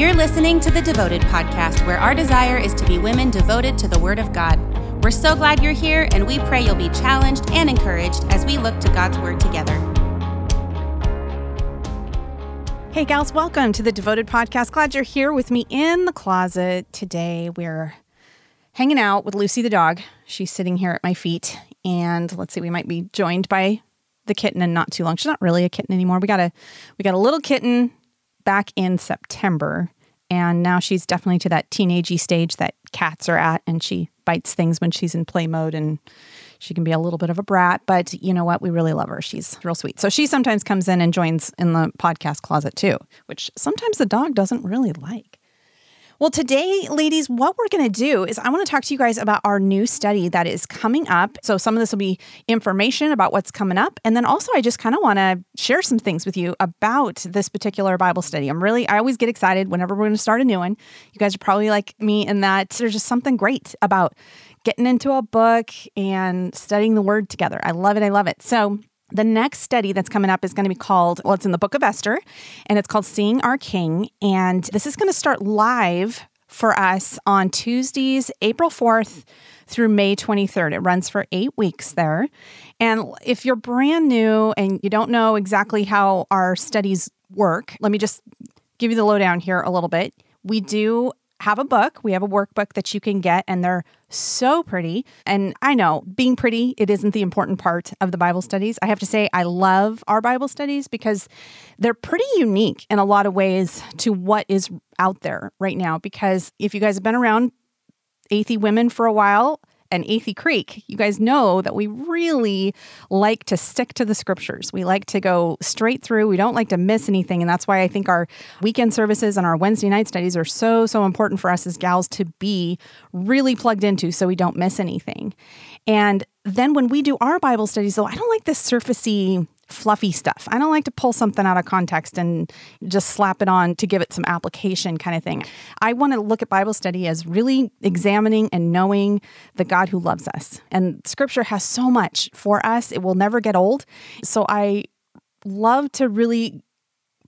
You're listening to the Devoted Podcast, where our desire is to be women devoted to the Word of God. We're so glad you're here, and we pray you'll be challenged and encouraged as we look to God's Word together. Hey, gals, welcome to the Devoted Podcast. Glad you're here with me in the closet today. We're hanging out with Lucy the dog. She's sitting here at my feet. And let's see, we might be joined by the kitten and not too long. She's not really a kitten anymore. We got a we got a little kitten back in September. And now she's definitely to that teenagey stage that cats are at, and she bites things when she's in play mode and she can be a little bit of a brat, but you know what? We really love her. She's real sweet. So she sometimes comes in and joins in the podcast closet too, which sometimes the dog doesn't really like. Well, today, ladies, what we're going to do is I want to talk to you guys about our new study that is coming up. So, some of this will be information about what's coming up. And then also, I just kind of want to share some things with you about this particular Bible study. I'm really, I always get excited whenever we're going to start a new one. You guys are probably like me in that there's just something great about getting into a book and studying the word together. I love it. I love it. So, the next study that's coming up is going to be called, well, it's in the book of Esther, and it's called Seeing Our King. And this is going to start live for us on Tuesdays, April 4th through May 23rd. It runs for eight weeks there. And if you're brand new and you don't know exactly how our studies work, let me just give you the lowdown here a little bit. We do have a book. We have a workbook that you can get, and they're so pretty. And I know being pretty, it isn't the important part of the Bible studies. I have to say, I love our Bible studies because they're pretty unique in a lot of ways to what is out there right now. Because if you guys have been around Athey women for a while, and Athey Creek, you guys know that we really like to stick to the scriptures. We like to go straight through. We don't like to miss anything. And that's why I think our weekend services and our Wednesday night studies are so, so important for us as gals to be really plugged into so we don't miss anything. And then when we do our Bible studies, though, I don't like this surfacey fluffy stuff. I don't like to pull something out of context and just slap it on to give it some application kind of thing. I want to look at Bible study as really examining and knowing the God who loves us. And scripture has so much for us, it will never get old. So I love to really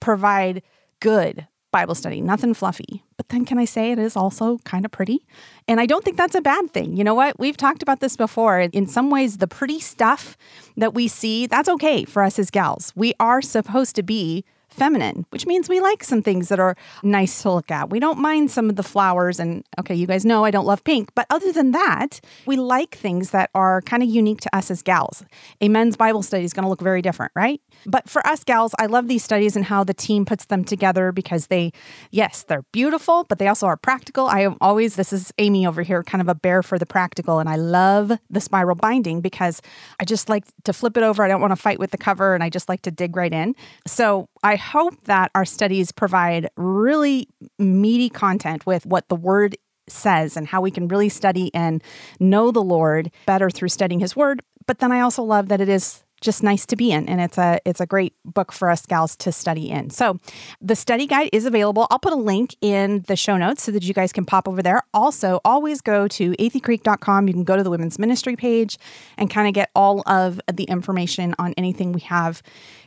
provide good Bible study, nothing fluffy. But then can I say it is also kind of pretty? And I don't think that's a bad thing. You know what? We've talked about this before. In some ways, the pretty stuff that we see, that's okay for us as gals. We are supposed to be feminine, which means we like some things that are nice to look at. We don't mind some of the flowers. And okay, you guys know I don't love pink, but other than that, we like things that are kind of unique to us as gals. A men's Bible study is going to look very different, right? But for us gals, I love these studies and how the team puts them together because they, yes, they're beautiful, but they also are practical. I am always, this is Amy over here, kind of a bear for the practical. And I love the spiral binding because I just like to flip it over. I don't want to fight with the cover and I just like to dig right in. So I hope that our studies provide really meaty content with what the word says and how we can really study and know the Lord better through studying his word. But then I also love that it is just nice to be in and it's a it's a great book for us gals to study in. So the study guide is available. I'll put a link in the show notes so that you guys can pop over there. Also, always go to atheycreek.com. You can go to the women's ministry page and kind of get all of the information on anything we have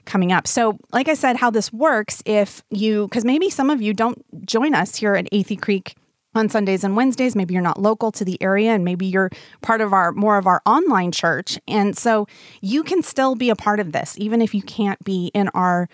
coming up. So, like I said, how this works if you cuz maybe some of you don't join us here at Athey Creek on Sundays and Wednesdays. Maybe you're not local to the area and maybe you're part of our more of our online church. And so you can still be a part of this, even if you can't be in our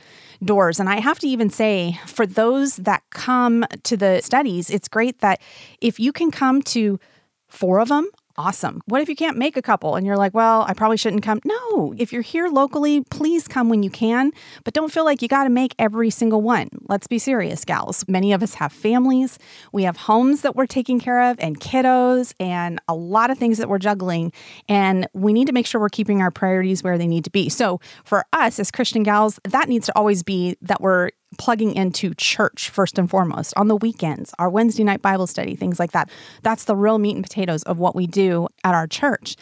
doors. And I have to even say, for those that come to the studies, it's great that if you can come to four of them awesome. What if you can't make a couple and you're like, well, I probably shouldn't come? No, if you're here locally, please come when you can, but don't feel like you got to make every single one. Let's be serious, gals. Many of us have families, we have homes that we're taking care of, and kiddos, and a lot of things that we're juggling. And we need to make sure we're keeping our priorities where they need to be. So for us as Christian gals, that needs to always be that we're plugging into church first and foremost on the weekends, our Wednesday night Bible study, things like that. That's the real meat and potatoes of what we do at our church.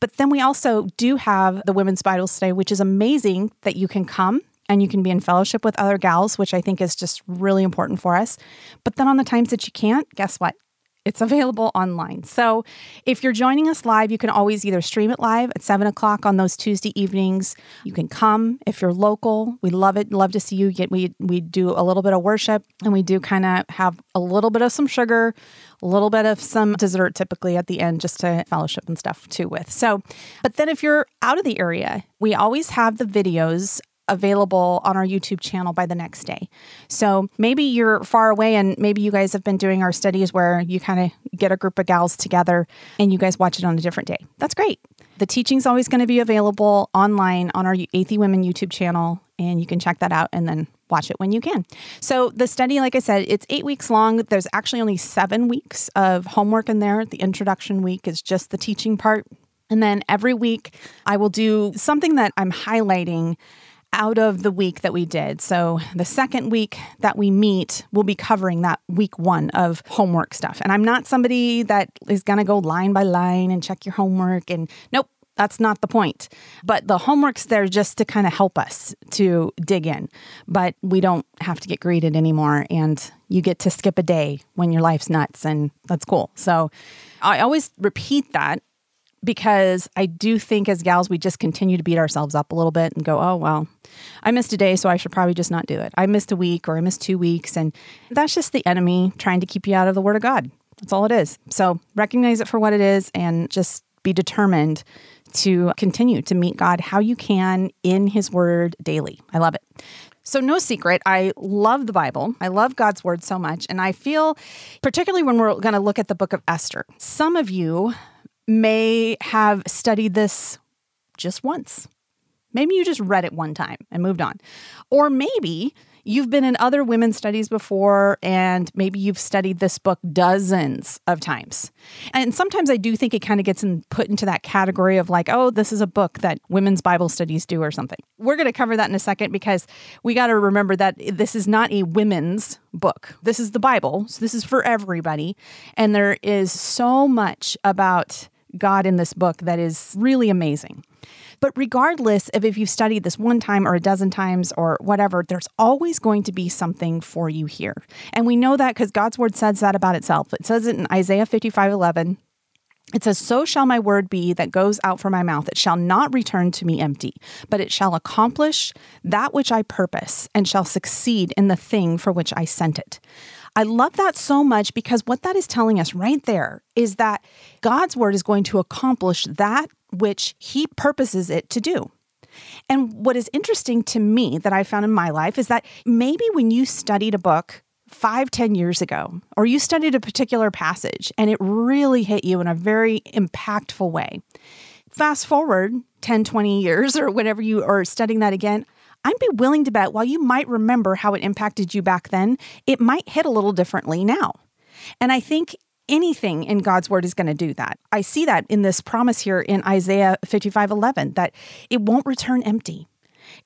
But then we also do have the women's Bible study, which is amazing that you can come and you can be in fellowship with other gals, which I think is just really important for us. But then on the times that you can't, guess what? It's available online. So if you're joining us live, you can always either stream it live at seven o'clock on those Tuesday evenings. You can come if you're local. We love it. Love to see you. Get we we do a little bit of worship and we do kind of have a little bit of some sugar, a little bit of some dessert typically at the end just to fellowship and stuff too with. So, but then if you're out of the area, we always have the videos available on our YouTube channel by the next day. So maybe you're far away and maybe you guys have been doing our studies where you kind of get a group of gals together and you guys watch it on a different day. That's great. The teaching's always going to be available online on our Athey Women YouTube channel and you can check that out and then watch it when you can. So the study, like I said, it's eight weeks long. There's actually only seven weeks of homework in there. The introduction week is just the teaching part. And then every week I will do something that I'm highlighting out of the week that we did. So the second week that we meet, we'll be covering that week one of homework stuff. And I'm not somebody that is going to go line by line and check your homework. And nope, that's not the point. But the homework's there just to kind of help us to dig in. But we don't have to get graded anymore. And you get to skip a day when your life's nuts. And that's cool. So I always repeat that because I do think as gals, we just continue to beat ourselves up a little bit and go, oh, well, I missed a day, so I should probably just not do it. I missed a week or I missed two weeks. And that's just the enemy trying to keep you out of the Word of God. That's all it is. So recognize it for what it is and just be determined to continue to meet God how you can in His Word daily. I love it. So, no secret, I love the Bible. I love God's Word so much. And I feel, particularly when we're going to look at the book of Esther, some of you may have studied this just once. Maybe you just read it one time and moved on. Or maybe you've been in other women's studies before and maybe you've studied this book dozens of times. And sometimes I do think it kind of gets in, put into that category of like, oh, this is a book that women's Bible studies do or something. We're going to cover that in a second because we got to remember that this is not a women's book. This is the Bible. So this is for everybody. And there is so much about God in this book that is really amazing. But regardless of if you've studied this one time or a dozen times or whatever, there's always going to be something for you here. And we know that because God's word says that about itself. It says it in Isaiah 55 11. It says, So shall my word be that goes out from my mouth. It shall not return to me empty, but it shall accomplish that which I purpose and shall succeed in the thing for which I sent it. I love that so much because what that is telling us right there is that God's word is going to accomplish that which he purposes it to do. And what is interesting to me that I found in my life is that maybe when you studied a book five, ten years ago, or you studied a particular passage and it really hit you in a very impactful way, fast forward 10, 20 years or whenever you are studying that again, I'd be willing to bet while you might remember how it impacted you back then, it might hit a little differently now. And I think anything in God's word is going to do that. I see that in this promise here in Isaiah 55:11 that it won't return empty.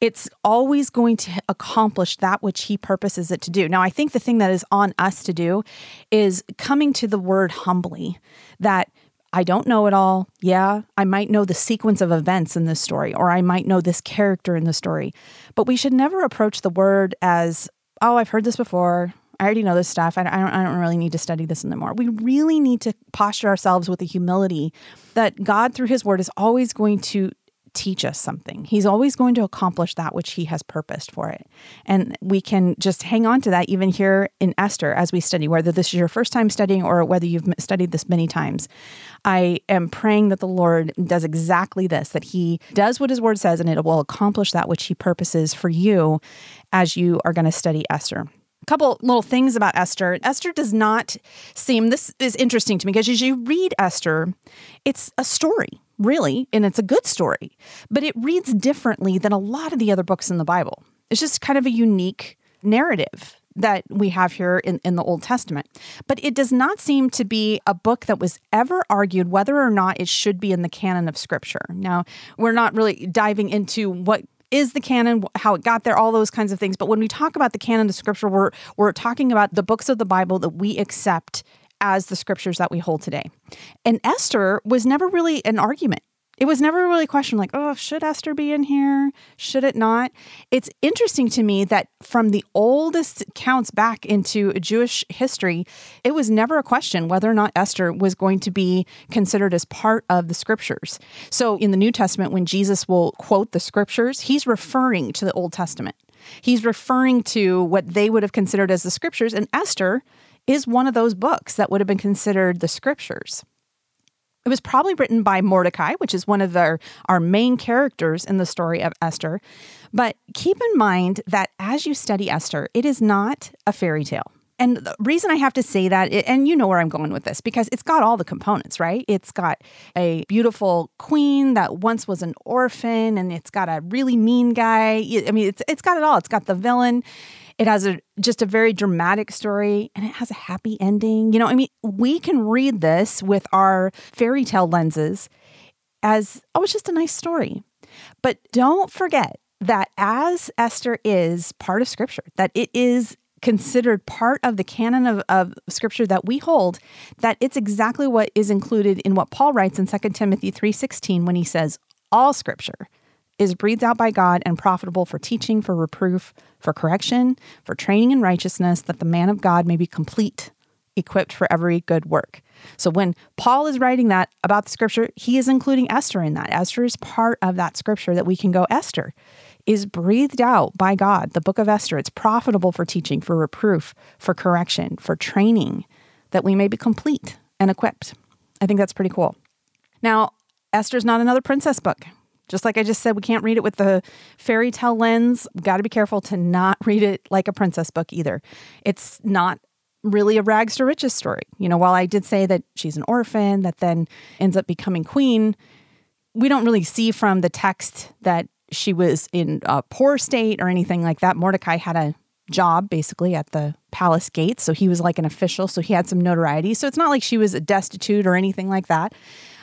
It's always going to accomplish that which he purposes it to do. Now, I think the thing that is on us to do is coming to the word humbly that I don't know it all. Yeah, I might know the sequence of events in this story, or I might know this character in the story. But we should never approach the word as, oh, I've heard this before. I already know this stuff. I don't, I don't really need to study this anymore. We really need to posture ourselves with the humility that God, through his word, is always going to teach us something. He's always going to accomplish that which he has purposed for it. And we can just hang on to that even here in Esther as we study, whether this is your first time studying or whether you've studied this many times. I am praying that the Lord does exactly this, that he does what his word says and it will accomplish that which he purposes for you as you are going to study Esther A couple little things about Esther. Esther does not seem, this is interesting to me because as you read Esther, it's a story really, and it's a good story, but it reads differently than a lot of the other books in the Bible. It's just kind of a unique narrative that we have here in, in the Old Testament. But it does not seem to be a book that was ever argued whether or not it should be in the canon of Scripture. Now, we're not really diving into what is the canon, how it got there, all those kinds of things. But when we talk about the canon of Scripture, we're, we're talking about the books of the Bible that we accept as the scriptures that we hold today. And Esther was never really an argument. It was never really a question like, oh, should Esther be in here? Should it not? It's interesting to me that from the oldest counts back into Jewish history, it was never a question whether or not Esther was going to be considered as part of the scriptures. So in the New Testament, when Jesus will quote the scriptures, he's referring to the Old Testament. He's referring to what they would have considered as the scriptures, and Esther is one of those books that would have been considered the scriptures. It was probably written by Mordecai, which is one of our, our main characters in the story of Esther. But keep in mind that as you study Esther, it is not a fairy tale. And the reason I have to say that, and you know where I'm going with this, because it's got all the components, right? It's got a beautiful queen that once was an orphan, and it's got a really mean guy. I mean, it's it's got it all. It's got the villain. It has a just a very dramatic story and it has a happy ending. You know, I mean, we can read this with our fairy tale lenses as oh, it's just a nice story. But don't forget that as Esther is part of scripture, that it is considered part of the canon of, of scripture that we hold that it's exactly what is included in what paul writes in 2 timothy 3.16 when he says all scripture is breathed out by God and profitable for teaching, for reproof, for correction, for training in righteousness, that the man of God may be complete, equipped for every good work. So when Paul is writing that about the scripture, he is including Esther in that. Esther is part of that scripture that we can go, Esther is breathed out by God, the book of Esther. It's profitable for teaching, for reproof, for correction, for training, that we may be complete and equipped. I think that's pretty cool. Now, Esther's not another princess book. Just like I just said, we can't read it with the fairy tale lens. We've got to be careful to not read it like a princess book either. It's not really a rags to riches story. You know, while I did say that she's an orphan that then ends up becoming queen, we don't really see from the text that she was in a poor state or anything like that. Mordecai had a job basically at the palace gates. So he was like an official. So he had some notoriety. So it's not like she was destitute or anything like that.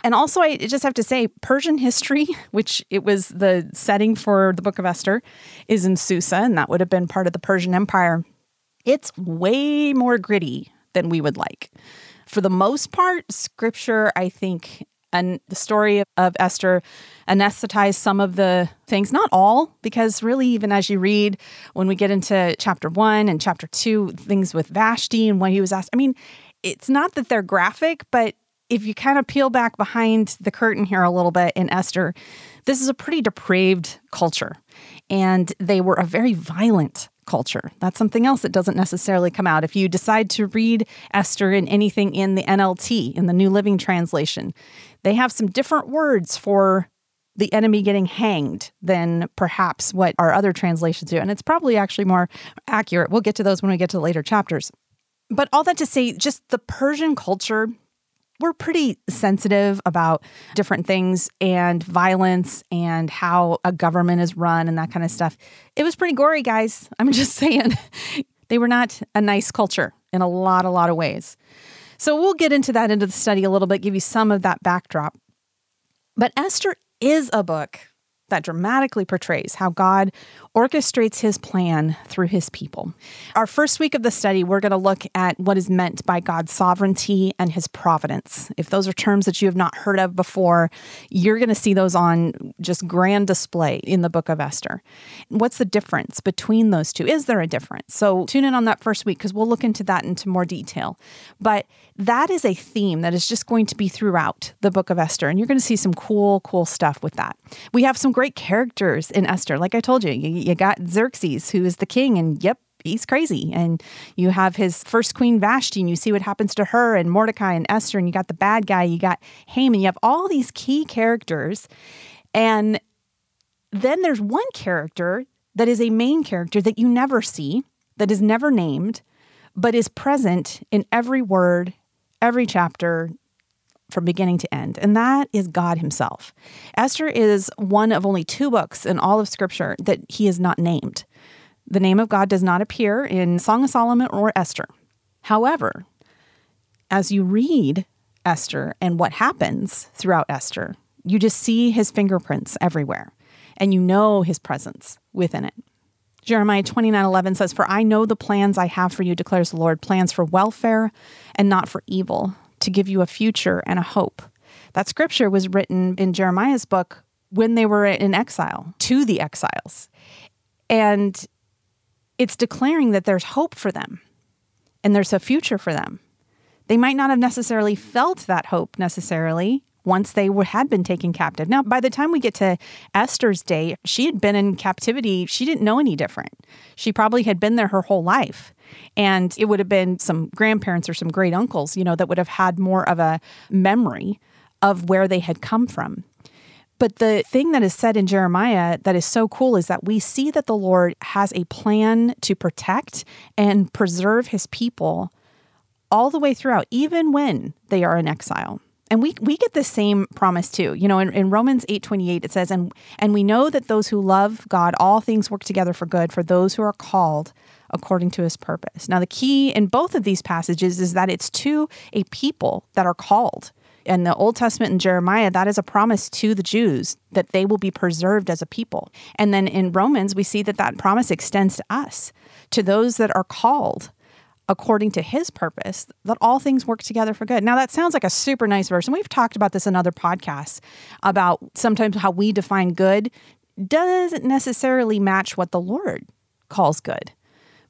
And also, I just have to say, Persian history, which it was the setting for the Book of Esther, is in Susa, and that would have been part of the Persian Empire. It's way more gritty than we would like. For the most part, scripture, I think, and the story of Esther anesthetized some of the things, not all, because really, even as you read, when we get into chapter one and chapter two, things with Vashti and what he was asked, I mean, it's not that they're graphic, but if you kind of peel back behind the curtain here a little bit in Esther, this is a pretty depraved culture. And they were a very violent culture. That's something else that doesn't necessarily come out. If you decide to read Esther in anything in the NLT, in the New Living Translation, they have some different words for the enemy getting hanged than perhaps what our other translations do. And it's probably actually more accurate. We'll get to those when we get to later chapters. But all that to say, just the Persian culture we're pretty sensitive about different things and violence and how a government is run and that kind of stuff. It was pretty gory, guys. I'm just saying. they were not a nice culture in a lot, a lot of ways. So we'll get into that into the study a little bit, give you some of that backdrop. But Esther is a book that dramatically portrays how God orchestrates his plan through his people. Our first week of the study, we're going to look at what is meant by God's sovereignty and his providence. If those are terms that you have not heard of before, you're going to see those on just grand display in the book of Esther. What's the difference between those two? Is there a difference? So tune in on that first week because we'll look into that into more detail. But that is a theme that is just going to be throughout the book of Esther. And you're going to see some cool, cool stuff with that. We have some great characters in Esther. Like I told you, you, you got Xerxes, who is the king, and yep, he's crazy. And you have his first queen Vashti, and you see what happens to her, and Mordecai and Esther, and you got the bad guy, you got Haman. You have all these key characters. And then there's one character that is a main character that you never see, that is never named, but is present in every word, every chapter, from beginning to end, and that is God Himself. Esther is one of only two books in all of Scripture that He is not named. The name of God does not appear in Song of Solomon or Esther. However, as you read Esther and what happens throughout Esther, you just see His fingerprints everywhere, and you know His presence within it. Jeremiah 29 11 says, For I know the plans I have for you, declares the Lord, plans for welfare and not for evil, to give you a future and a hope. That scripture was written in Jeremiah's book when they were in exile to the exiles. And it's declaring that there's hope for them and there's a future for them. They might not have necessarily felt that hope necessarily once they were, had been taken captive. Now, by the time we get to Esther's day, she had been in captivity. She didn't know any different. She probably had been there her whole life. And it would have been some grandparents or some great uncles, you know, that would have had more of a memory of where they had come from. But the thing that is said in Jeremiah that is so cool is that we see that the Lord has a plan to protect and preserve his people all the way throughout, even when they are in exile. And we, we get the same promise too. You know, in, in Romans 8 28, it says, and, and we know that those who love God, all things work together for good for those who are called according to his purpose. Now, the key in both of these passages is that it's to a people that are called. In the Old Testament in Jeremiah, that is a promise to the Jews that they will be preserved as a people. And then in Romans, we see that that promise extends to us, to those that are called according to his purpose, that all things work together for good. Now, that sounds like a super nice verse. And we've talked about this in other podcasts about sometimes how we define good doesn't necessarily match what the Lord calls good.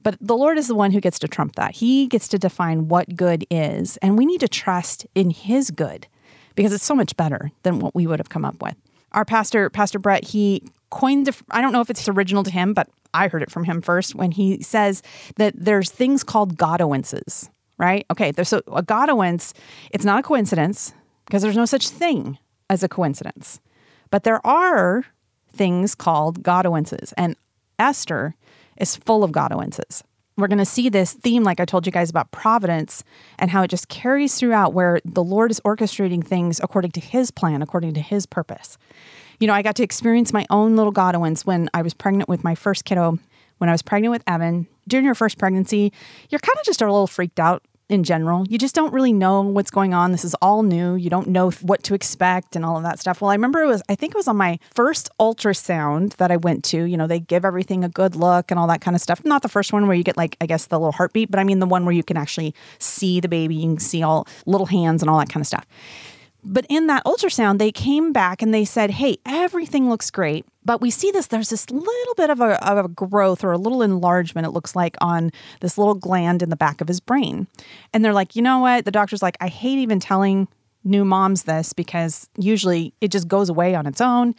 But the Lord is the one who gets to trump that. He gets to define what good is. And we need to trust in his good because it's so much better than what we would have come up with. Our pastor, Pastor Brett, he coined, I don't know if it's original to him, but I heard it from him first when he says that there's things called Godowences, right? Okay, there's so a Godowence, it's not a coincidence because there's no such thing as a coincidence. But there are things called Godowences, and Esther is full of Godowences. We're going to see this theme, like I told you guys about providence and how it just carries throughout where the Lord is orchestrating things according to his plan, according to his purpose you know, I got to experience my own little Godowins when I was pregnant with my first kiddo. When I was pregnant with Evan, during your first pregnancy, you're kind of just a little freaked out in general. You just don't really know what's going on. This is all new. You don't know what to expect and all of that stuff. Well, I remember it was, I think it was on my first ultrasound that I went to. You know, they give everything a good look and all that kind of stuff. Not the first one where you get, like, I guess the little heartbeat, but I mean the one where you can actually see the baby, you can see all little hands and all that kind of stuff. But in that ultrasound, they came back and they said, hey, everything looks great. But we see this, there's this little bit of a, of a growth or a little enlargement, it looks like, on this little gland in the back of his brain. And they're like, you know what? The doctor's like, I hate even telling new moms this because usually it just goes away on its own.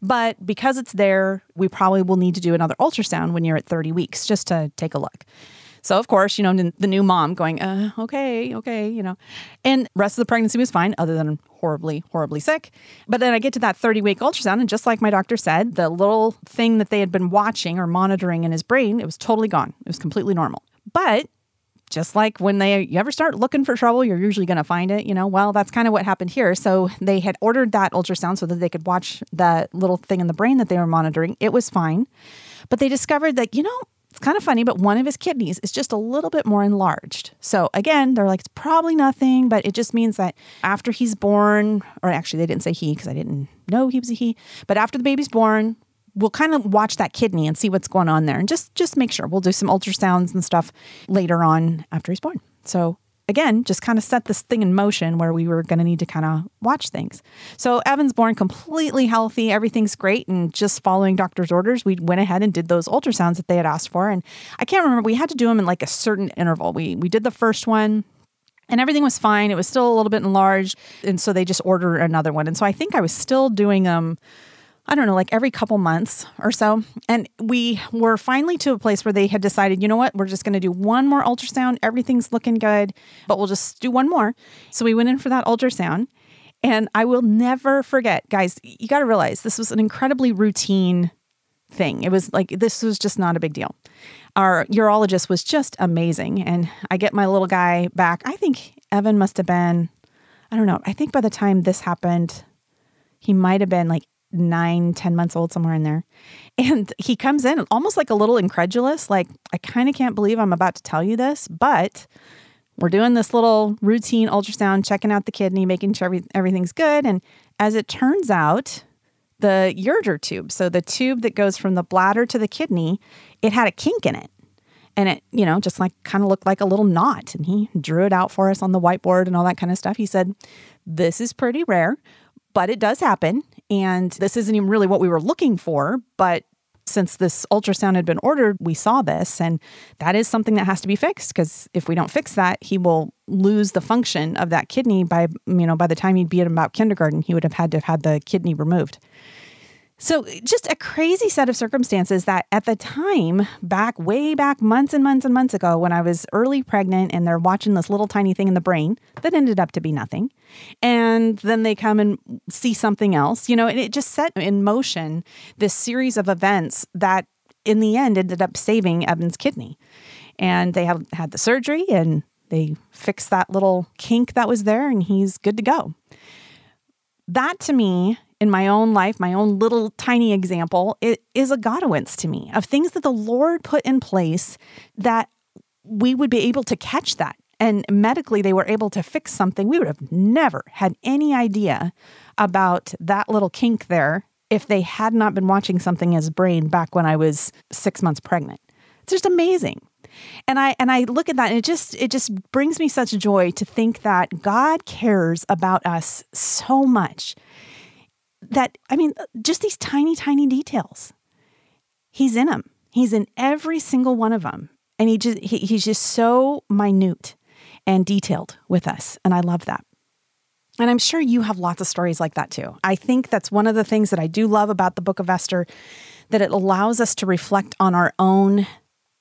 But because it's there, we probably will need to do another ultrasound when you're at 30 weeks just to take a look. So of course, you know, the new mom going, uh, okay, okay, you know, and rest of the pregnancy was fine, other than horribly, horribly sick. But then I get to that 30 week ultrasound, and just like my doctor said, the little thing that they had been watching or monitoring in his brain, it was totally gone. It was completely normal. But just like when they you ever start looking for trouble, you're usually going to find it, you know. Well, that's kind of what happened here. So they had ordered that ultrasound so that they could watch that little thing in the brain that they were monitoring. It was fine. But they discovered that, you know, it's kind of funny, but one of his kidneys is just a little bit more enlarged. So again, they're like, it's probably nothing, but it just means that after he's born, or actually, they didn't say he because I didn't know he was a he, but after the baby's born, we'll kind of watch that kidney and see what's going on there and just just make sure we'll do some ultrasounds and stuff later on after he's born so again, just kind of set this thing in motion where we were going to need to kind of watch things. So Evan's born completely healthy. Everything's great. And just following doctor's orders, we went ahead and did those ultrasounds that they had asked for. And I can't remember, we had to do them in like a certain interval. We, we did the first one and everything was fine. It was still a little bit enlarged. And so they just ordered another one. And so I think I was still doing them. I don't know, like every couple months or so. And we were finally to a place where they had decided, you know what, we're just going to do one more ultrasound. Everything's looking good, but we'll just do one more. So we went in for that ultrasound. And I will never forget, guys, you got to realize this was an incredibly routine thing. It was like, this was just not a big deal. Our urologist was just amazing. And I get my little guy back. I think Evan must have been, I don't know, I think by the time this happened, he might have been like nine, ten months old, somewhere in there. And he comes in almost like a little incredulous, like, I kind of can't believe I'm about to tell you this, but we're doing this little routine ultrasound, checking out the kidney, making sure everything's good. And as it turns out, the ureter tube, so the tube that goes from the bladder to the kidney, it had a kink in it. and it, you know, just like kind of looked like a little knot. And he drew it out for us on the whiteboard and all that kind of stuff. He said, This is pretty rare, but it does happen. And this isn't even really what we were looking for, but since this ultrasound had been ordered, we saw this, and that is something that has to be fixed because if we don't fix that, he will lose the function of that kidney by you know by the time he'd be at about kindergarten, he would have had to have had the kidney removed. So, just a crazy set of circumstances that at the time, back way back months and months and months ago, when I was early pregnant and they're watching this little tiny thing in the brain that ended up to be nothing. And then they come and see something else, you know, and it just set in motion this series of events that in the end ended up saving Evan's kidney. And they have had the surgery and they fixed that little kink that was there and he's good to go. That to me in my own life, my own little tiny example, it is a Godowance to me of things that the Lord put in place that we would be able to catch that. And medically, they were able to fix something. We would have never had any idea about that little kink there if they had not been watching something as brain back when I was six months pregnant. It's just amazing. And I and I look at that and it just it just brings me such joy to think that God cares about us so much that, I mean, uh, just these tiny, tiny details. He's in them. He's in every single one of them. And he just, he, he's just so minute and detailed with us. And I love that. And I'm sure you have lots of stories like that too. I think that's one of the things that I do love about the book of Esther, that it allows us to reflect on our own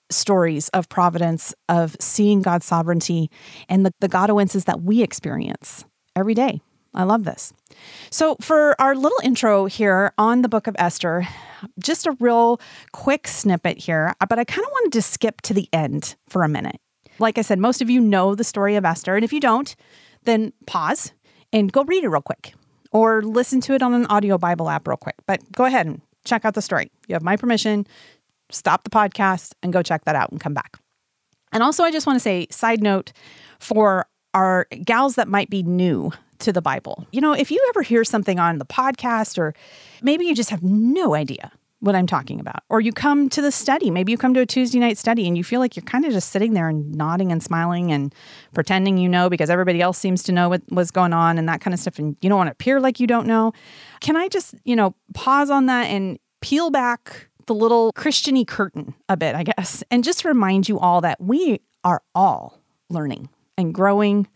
stories of providence, of seeing God's sovereignty, and the, the Godowances that we experience every day. I love this. So, for our little intro here on the book of Esther, just a real quick snippet here, uh, but I kind of wanted to skip to the end for a minute. Like I said, most of you know the story of Esther. And if you don't, then pause and go read it real quick or listen to it on an audio Bible app real quick. But go ahead and check out the story. You have my permission. Stop the podcast and go check that out and come back. And also, I just want to say, side note for our gals that might be new to the Bible. You know, if you ever hear something on the podcast, or maybe you just have no idea what I'm talking about, or you come to the study, maybe you come to a Tuesday night study and you feel like you're kind of just sitting there and nodding and smiling and pretending you know because everybody else seems to know what was going on and that kind of stuff, and you don't want to appear like you don't know. Can I just, you know, pause on that and peel back the little Christiany curtain a bit, I guess, and just remind you all that we are all learning and growing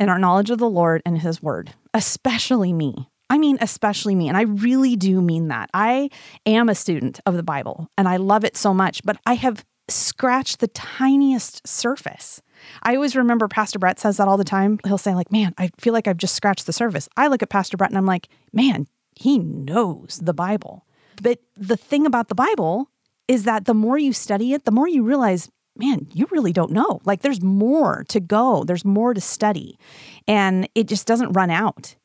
in our knowledge of the Lord and His Word, especially me. I mean, especially me. And I really do mean that. I am a student of the Bible and I love it so much, but I have scratched the tiniest surface. I always remember Pastor Brett says that all the time. He'll say, like, man, I feel like I've just scratched the surface. I look at Pastor Brett and I'm like, man, he knows the Bible. But the thing about the Bible is that the more you study it, the more you realize, man, you really don't know. Like there's more to go, there's more to study, and it just doesn't run out.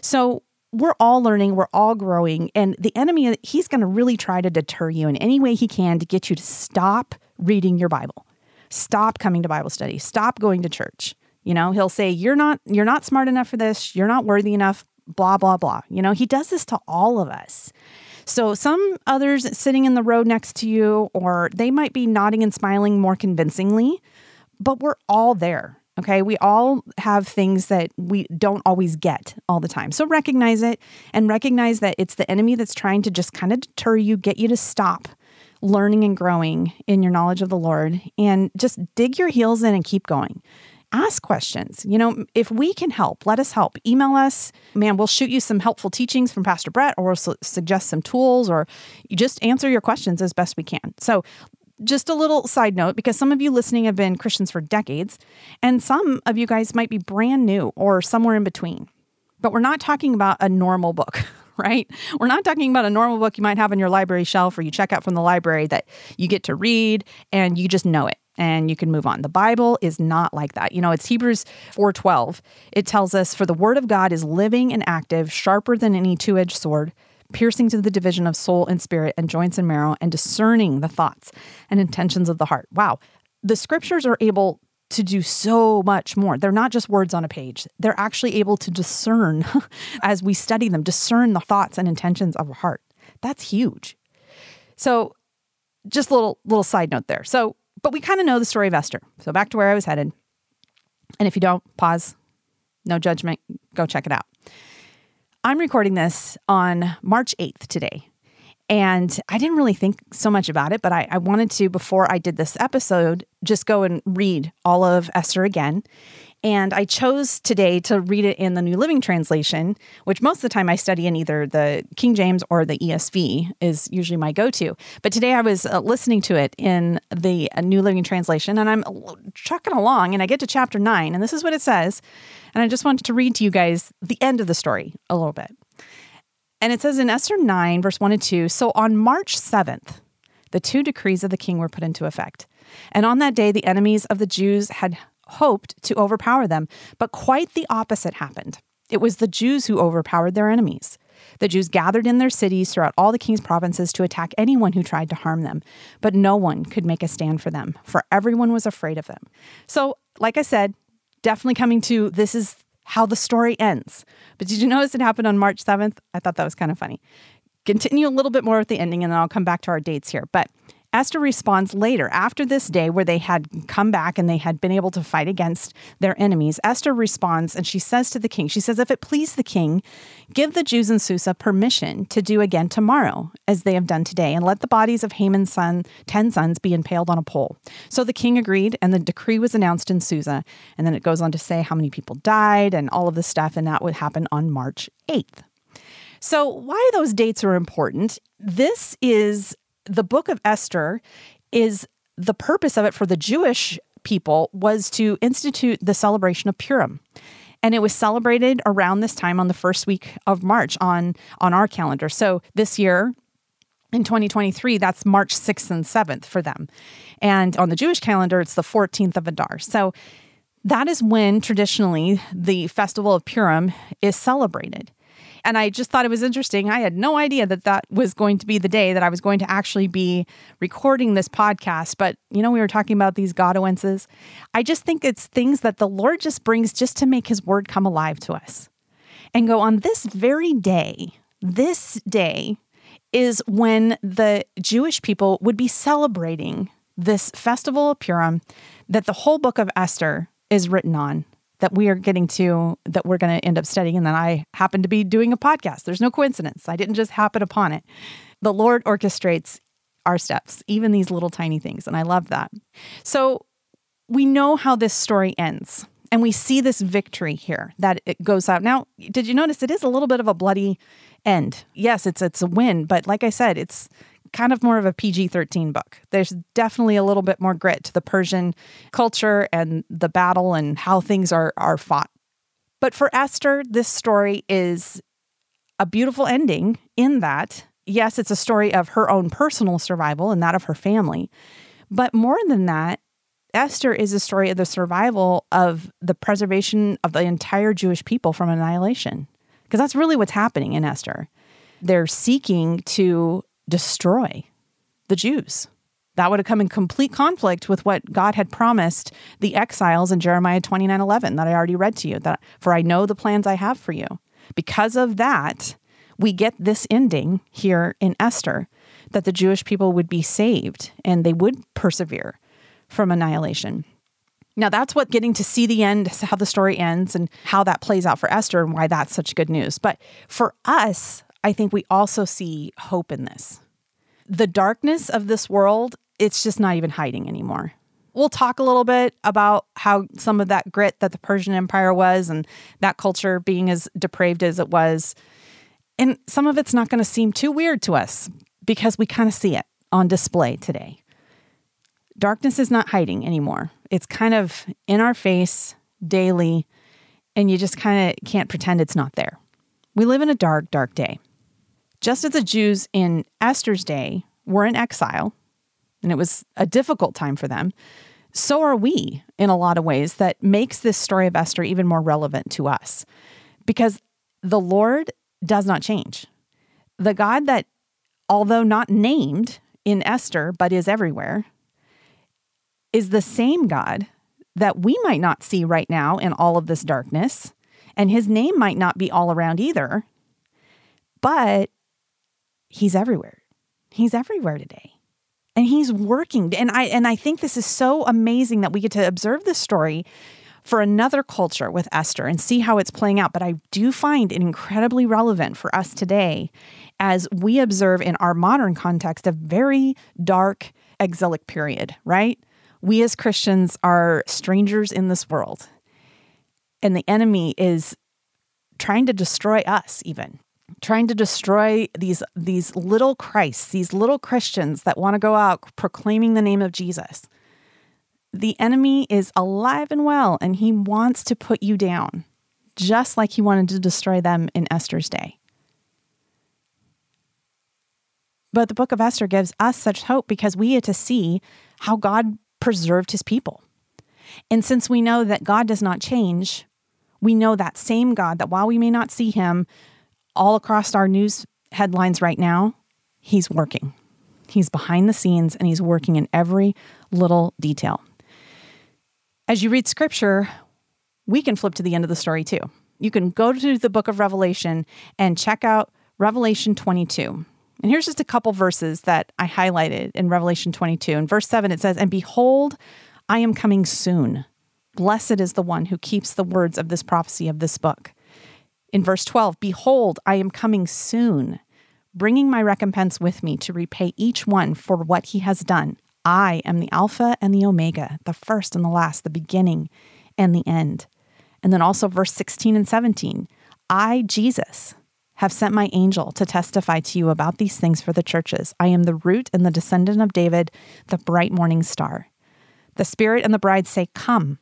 So we're all learning, we're all growing, and the enemy, he's going to really try to deter you in any way he can to get you to stop reading your Bible, stop coming to Bible study, stop going to church. You know, he'll say, You're not, you're not smart enough for this, you're not worthy enough, blah, blah, blah. You know, he does this to all of us. So some others sitting in the row next to you, or they might be nodding and smiling more convincingly, but we're all there. Okay. We all have things that we don't always get all the time. So recognize it and recognize that it's the enemy that's trying to just kind of deter you, get you to stop learning and growing in your knowledge of the Lord and just dig your heels in and keep going ask questions. You know, if we can help, let us help. Email us. Man, we'll shoot you some helpful teachings from Pastor Brett or we'll su- suggest some tools or you just answer your questions as best we can. So, just a little side note because some of you listening have been Christians for decades, and some of you guys might be brand new or somewhere in between. But we're not talking about a normal book. right? We're not talking about a normal book you might have on your library shelf or you check out from the library that you get to read and you just know it and you can move on. The Bible is not like that. You know, it's Hebrews 4:12. It tells us for the word of God is living and active, sharper than any two-edged sword, piercing to the division of soul and spirit and joints and marrow and discerning the thoughts and intentions of the heart. Wow. The scriptures are able to do so much more. They're not just words on a page. They're actually able to discern as we study them, discern the thoughts and intentions of our heart. That's huge. So, just a little little side note there. So, but we kind of know the story of Esther. So back to where I was headed. And if you don't, pause, no judgment, go check it out. I'm recording this on March 8th today. And I didn't really think so much about it, but I, I, wanted to, before I did this episode, just go and read all of Esther again. And I chose today to read it in the New Living Translation, which most of the time I study in either the King James or the ESV, is usually my go to. But today I was uh, listening to it in the uh, New Living Translation, and I'm chucking along, and I get to chapter nine, and this is what it says. And I just wanted to read to you guys the end of the story a little bit. And it says in Esther 9, verse 1 and 2 So on March 7th, the two decrees of the king were put into effect. And on that day, the enemies of the Jews had hoped to overpower them, but quite the opposite happened. It was the Jews who overpowered their enemies. The Jews gathered in their cities throughout all the king's provinces to attack anyone who tried to harm them, but no one could make a stand for them, for everyone was afraid of them. So, like I said, definitely coming to this is how the story ends. But did you notice it happened on March 7th? I thought that was kind of funny. Continue a little bit more with the ending and then I'll come back to our dates here. But Esther responds later, after this day where they had come back and they had been able to fight against their enemies. Esther responds and she says to the king, She says, If it please the king, give the Jews in Susa permission to do again tomorrow, as they have done today, and let the bodies of Haman's son, ten sons, be impaled on a pole. So the king agreed, and the decree was announced in Susa. And then it goes on to say how many people died and all of this stuff, and that would happen on March 8th. So, why those dates are important? This is the book of Esther is the purpose of it for the Jewish people was to institute the celebration of Purim. And it was celebrated around this time on the first week of March on, on our calendar. So this year, in 2023, that's March 6th and 7th for them. And on the Jewish calendar, it's the 14th of Adar. So that is when traditionally the festival of Purim is celebrated. And I just thought it was interesting. I had no idea that that was going to be the day that I was going to actually be recording this podcast. But, you know, we were talking about these Godoenses. I just think it's things that the Lord just brings just to make his word come alive to us. And go on this very day, this day is when the Jewish people would be celebrating this festival of Purim that the whole book of Esther is written on that we are getting to that we're going to end up studying and then I happen to be doing a podcast. There's no coincidence. I didn't just happen upon it. The Lord orchestrates our steps, even these little tiny things, and I love that. So we know how this story ends. And we see this victory here that it goes out. Now, did you notice it is a little bit of a bloody end? Yes, it's it's a win, but like I said, it's kind of more of a PG 13 book. There's definitely a little bit more grit to the Persian culture and the battle and how things are, are fought. But for Esther, this story is a beautiful ending in that, yes, it's a story of her own personal survival and that of her family. But more than that, Esther is a story of the survival of the preservation of the entire Jewish people from annihilation. Because that's really what's happening in Esther. They're seeking to destroy the Jews. That would have come in complete conflict with what God had promised the exiles in Jeremiah 29 11 that I already read to you. That for I know the plans I have for you. Because of that, we get this ending here in Esther that the Jewish people would be saved and they would persevere from annihilation. Now, that's what getting to see the end, how the story ends, and how that plays out for Esther and why that's such good news. But for us, I think we also see hope in this. The darkness of this world, it's just not even hiding anymore. We'll talk a little bit about how some of that grit that the Persian Empire was and that culture being as depraved as it was. And some of it's not going to seem too weird to us because we kind of see it on display today. Darkness is not hiding anymore. It's kind of in our face daily, and you just kind of can't pretend it's not there. We live in a dark, dark day. Just as the Jews in Esther's day were in exile, and it was a difficult time for them, so are we in a lot of ways that makes this story of Esther even more relevant to us. Because the Lord does not change. The God that, although not named in Esther, but is everywhere, is the same God that we might not see right now in all of this darkness. And his name might not be all around either. But He's everywhere. He's everywhere today. and he's working. And I and I think this is so amazing that we get to observe this story for another culture with Esther and see how it's playing out. But I do find it incredibly relevant for us today as we observe in our modern context a very dark exilic period, right? We as Christians are strangers in this world. And the enemy is trying to destroy us even trying to destroy these these little Christs, these little Christians that want to go out proclaiming the name of Jesus. The enemy is alive and well and he wants to put you down, just like he wanted to destroy them in Esther's day. But the book of Esther gives us such hope because we get to see how God preserved his people. And since we know that God does not change, we know that same God that while we may not see him, all across our news headlines right now, he's working. He's behind the scenes and he's working in every little detail. As you read scripture, we can flip to the end of the story too. You can go to the book of Revelation and check out Revelation 22. And here's just a couple verses that I highlighted in Revelation 22. In verse 7, it says, And behold, I am coming soon. Blessed is the one who keeps the words of this prophecy of this book. In verse 12, Behold, I am coming soon, bringing my recompense with me to repay each one for what he has done. I am the Alpha and the Omega, the first and the last, the beginning and the end. And then also verse 16 and 17 I, Jesus, have sent my angel to testify to you about these things for the churches. I am the root and the descendant of David, the bright morning star. The Spirit and the bride say, Come,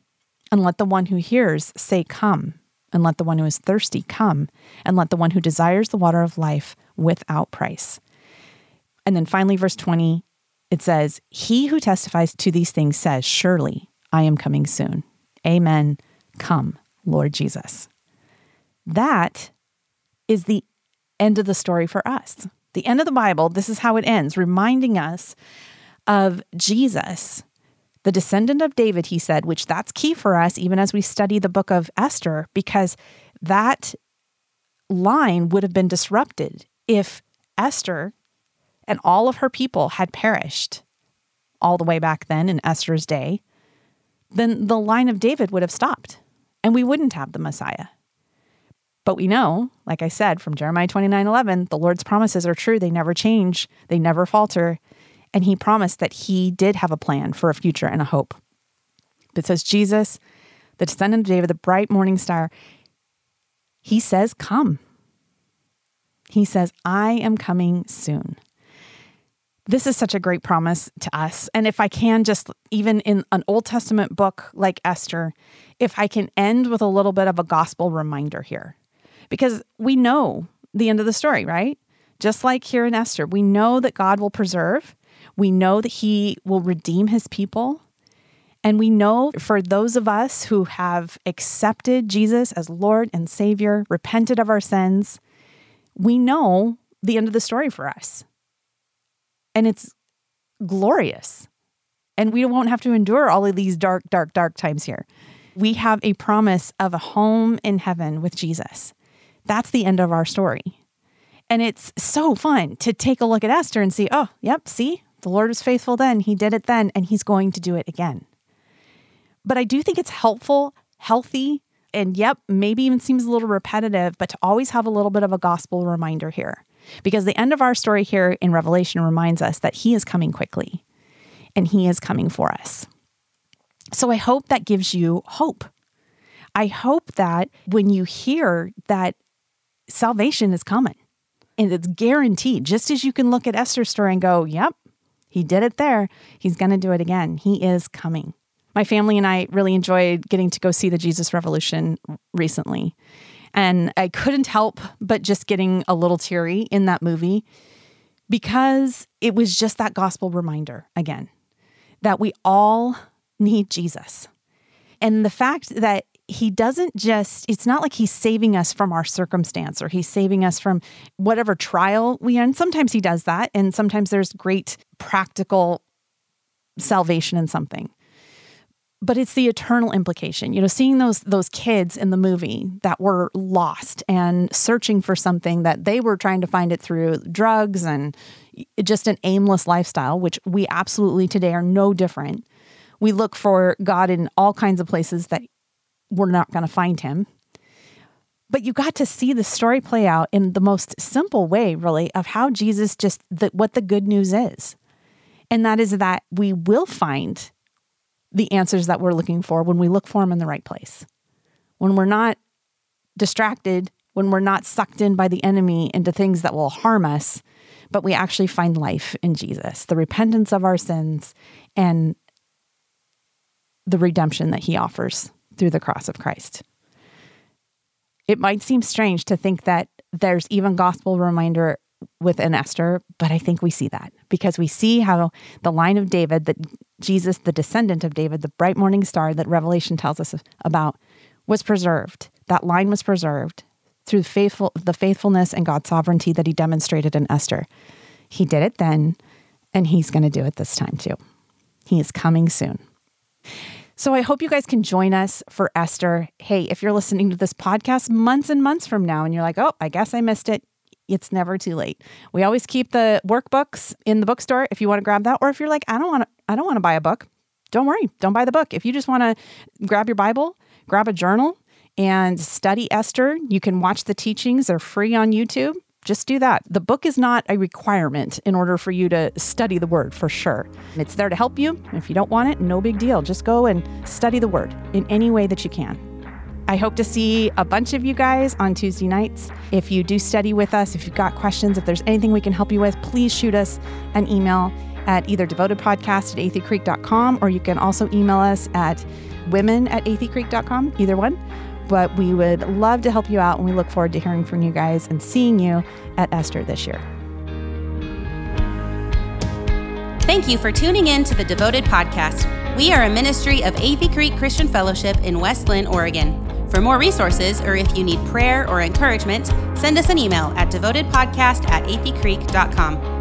and let the one who hears say, Come and let the one who is thirsty come, and let the one who desires the water of life without price. And then finally, verse 20, it says, He who testifies to these things says, Surely I am coming soon. Amen. Come, Lord Jesus. That is the end of the story for us. The end of the Bible, this is how it ends, reminding us of Jesus the descendant of David, he said, which that's key for us even as we study the book of Esther, because that line would have been disrupted if Esther and all of her people had perished all the way back then in Esther's day, then the line of David would have stopped and we wouldn't have the Messiah. But we know, like I said from Jeremiah 29 11, the Lord's promises are true. They never change, they never falter. And he promised that he did have a plan for a future and a hope. It says, Jesus, the descendant of David, the bright morning star, he says, Come. He says, I am coming soon. This is such a great promise to us. And if I can, just even in an Old Testament book like Esther, if I can end with a little bit of a gospel reminder here, because we know the end of the story, right? Just like here in Esther, we know that God will preserve we know that He will redeem His people. And we know for those of us who have accepted Jesus as Lord and Savior, repented of our sins, we know the end of the story for us. And it's glorious. And we won't have to endure all of these dark, dark, dark times here. We have a promise of a home in heaven with Jesus. That's the end of our story. And it's so fun to take a look at Esther and see, oh, yep, see, the Lord was faithful then, He did it then, and He's going to do it again. But I do think it's helpful, healthy, and yep, maybe even seems a little repetitive, but to always have a little bit of a gospel reminder here. Because the end of our story here in Revelation reminds us that He is coming quickly and He is coming for us. So I hope that gives you hope. I hope that when you hear that salvation is coming and it's guaranteed, just as you can look at Esther's story and go, yep, he did it there. He's going to do it again. He is coming. My family and I really enjoyed getting to go see the Jesus Revolution recently. And I couldn't help but just getting a little teary in that movie because it was just that gospel reminder again that we all need Jesus. And the fact that he doesn't just, it's not like he's saving us from our circumstance or he's saving us from whatever trial we are in. Sometimes he does that. And sometimes there's great practical salvation in something. but it's the eternal implication. You know, seeing those those kids in the movie that were lost and searching for something that they were trying to find it through drugs and just an aimless lifestyle, which we absolutely today are no different. We look for God in all kinds of places that we're not going to find him. But you got to see the story play out in the most simple way, really, of how Jesus just the, what the good news is. And that is that we will find the answers that we're looking for when we look for them in the right place. When we're not distracted, when we're not sucked in by the enemy into things that will harm us, but we actually find life in Jesus, the repentance of our sins, and the redemption that he offers through the cross of Christ. It might seem strange to think that there's even gospel reminder within Esther, but I think we see that because we see how the line of David, that Jesus, the descendant of David, the bright morning star that Revelation tells us about, was preserved. That line was preserved through faithful, the faithfulness and God's sovereignty that he demonstrated in Esther. He did it then, and he's going to do it this time too. He is coming soon. So I hope you guys can join us for Esther. Hey, if you're listening to this podcast months and months from now and you're like, oh, I guess I missed it, it's never too late. We always keep the workbooks in the bookstore if you want to grab that, or if you're like, I don't want to, I don't want to buy a book. Don't worry, don't buy the book. If you just want to grab your Bible, grab a journal, and study Esther, you can watch the teachings. They're free on YouTube just do that. The book is not a requirement in order for you to study the word for sure. It's there to help you. If you don't want it, no big deal. Just go and study the word in any way that you can. I hope to see a bunch of you guys on Tuesday nights. If you do study with us, if you've got questions, if there's anything we can help you with, please shoot us an email at either devotedpodcast at atheycreek.com or you can also email us at women at atheycreek.com, either one but we would love to help you out and we look forward to hearing from you guys and seeing you at Esther this year. Thank you for tuning in to the Devoted Podcast. We are a ministry of Athey Creek Christian Fellowship in West Linn, Oregon. For more resources, or if you need prayer or encouragement, send us an email at devotedpodcast at atheycreek.com.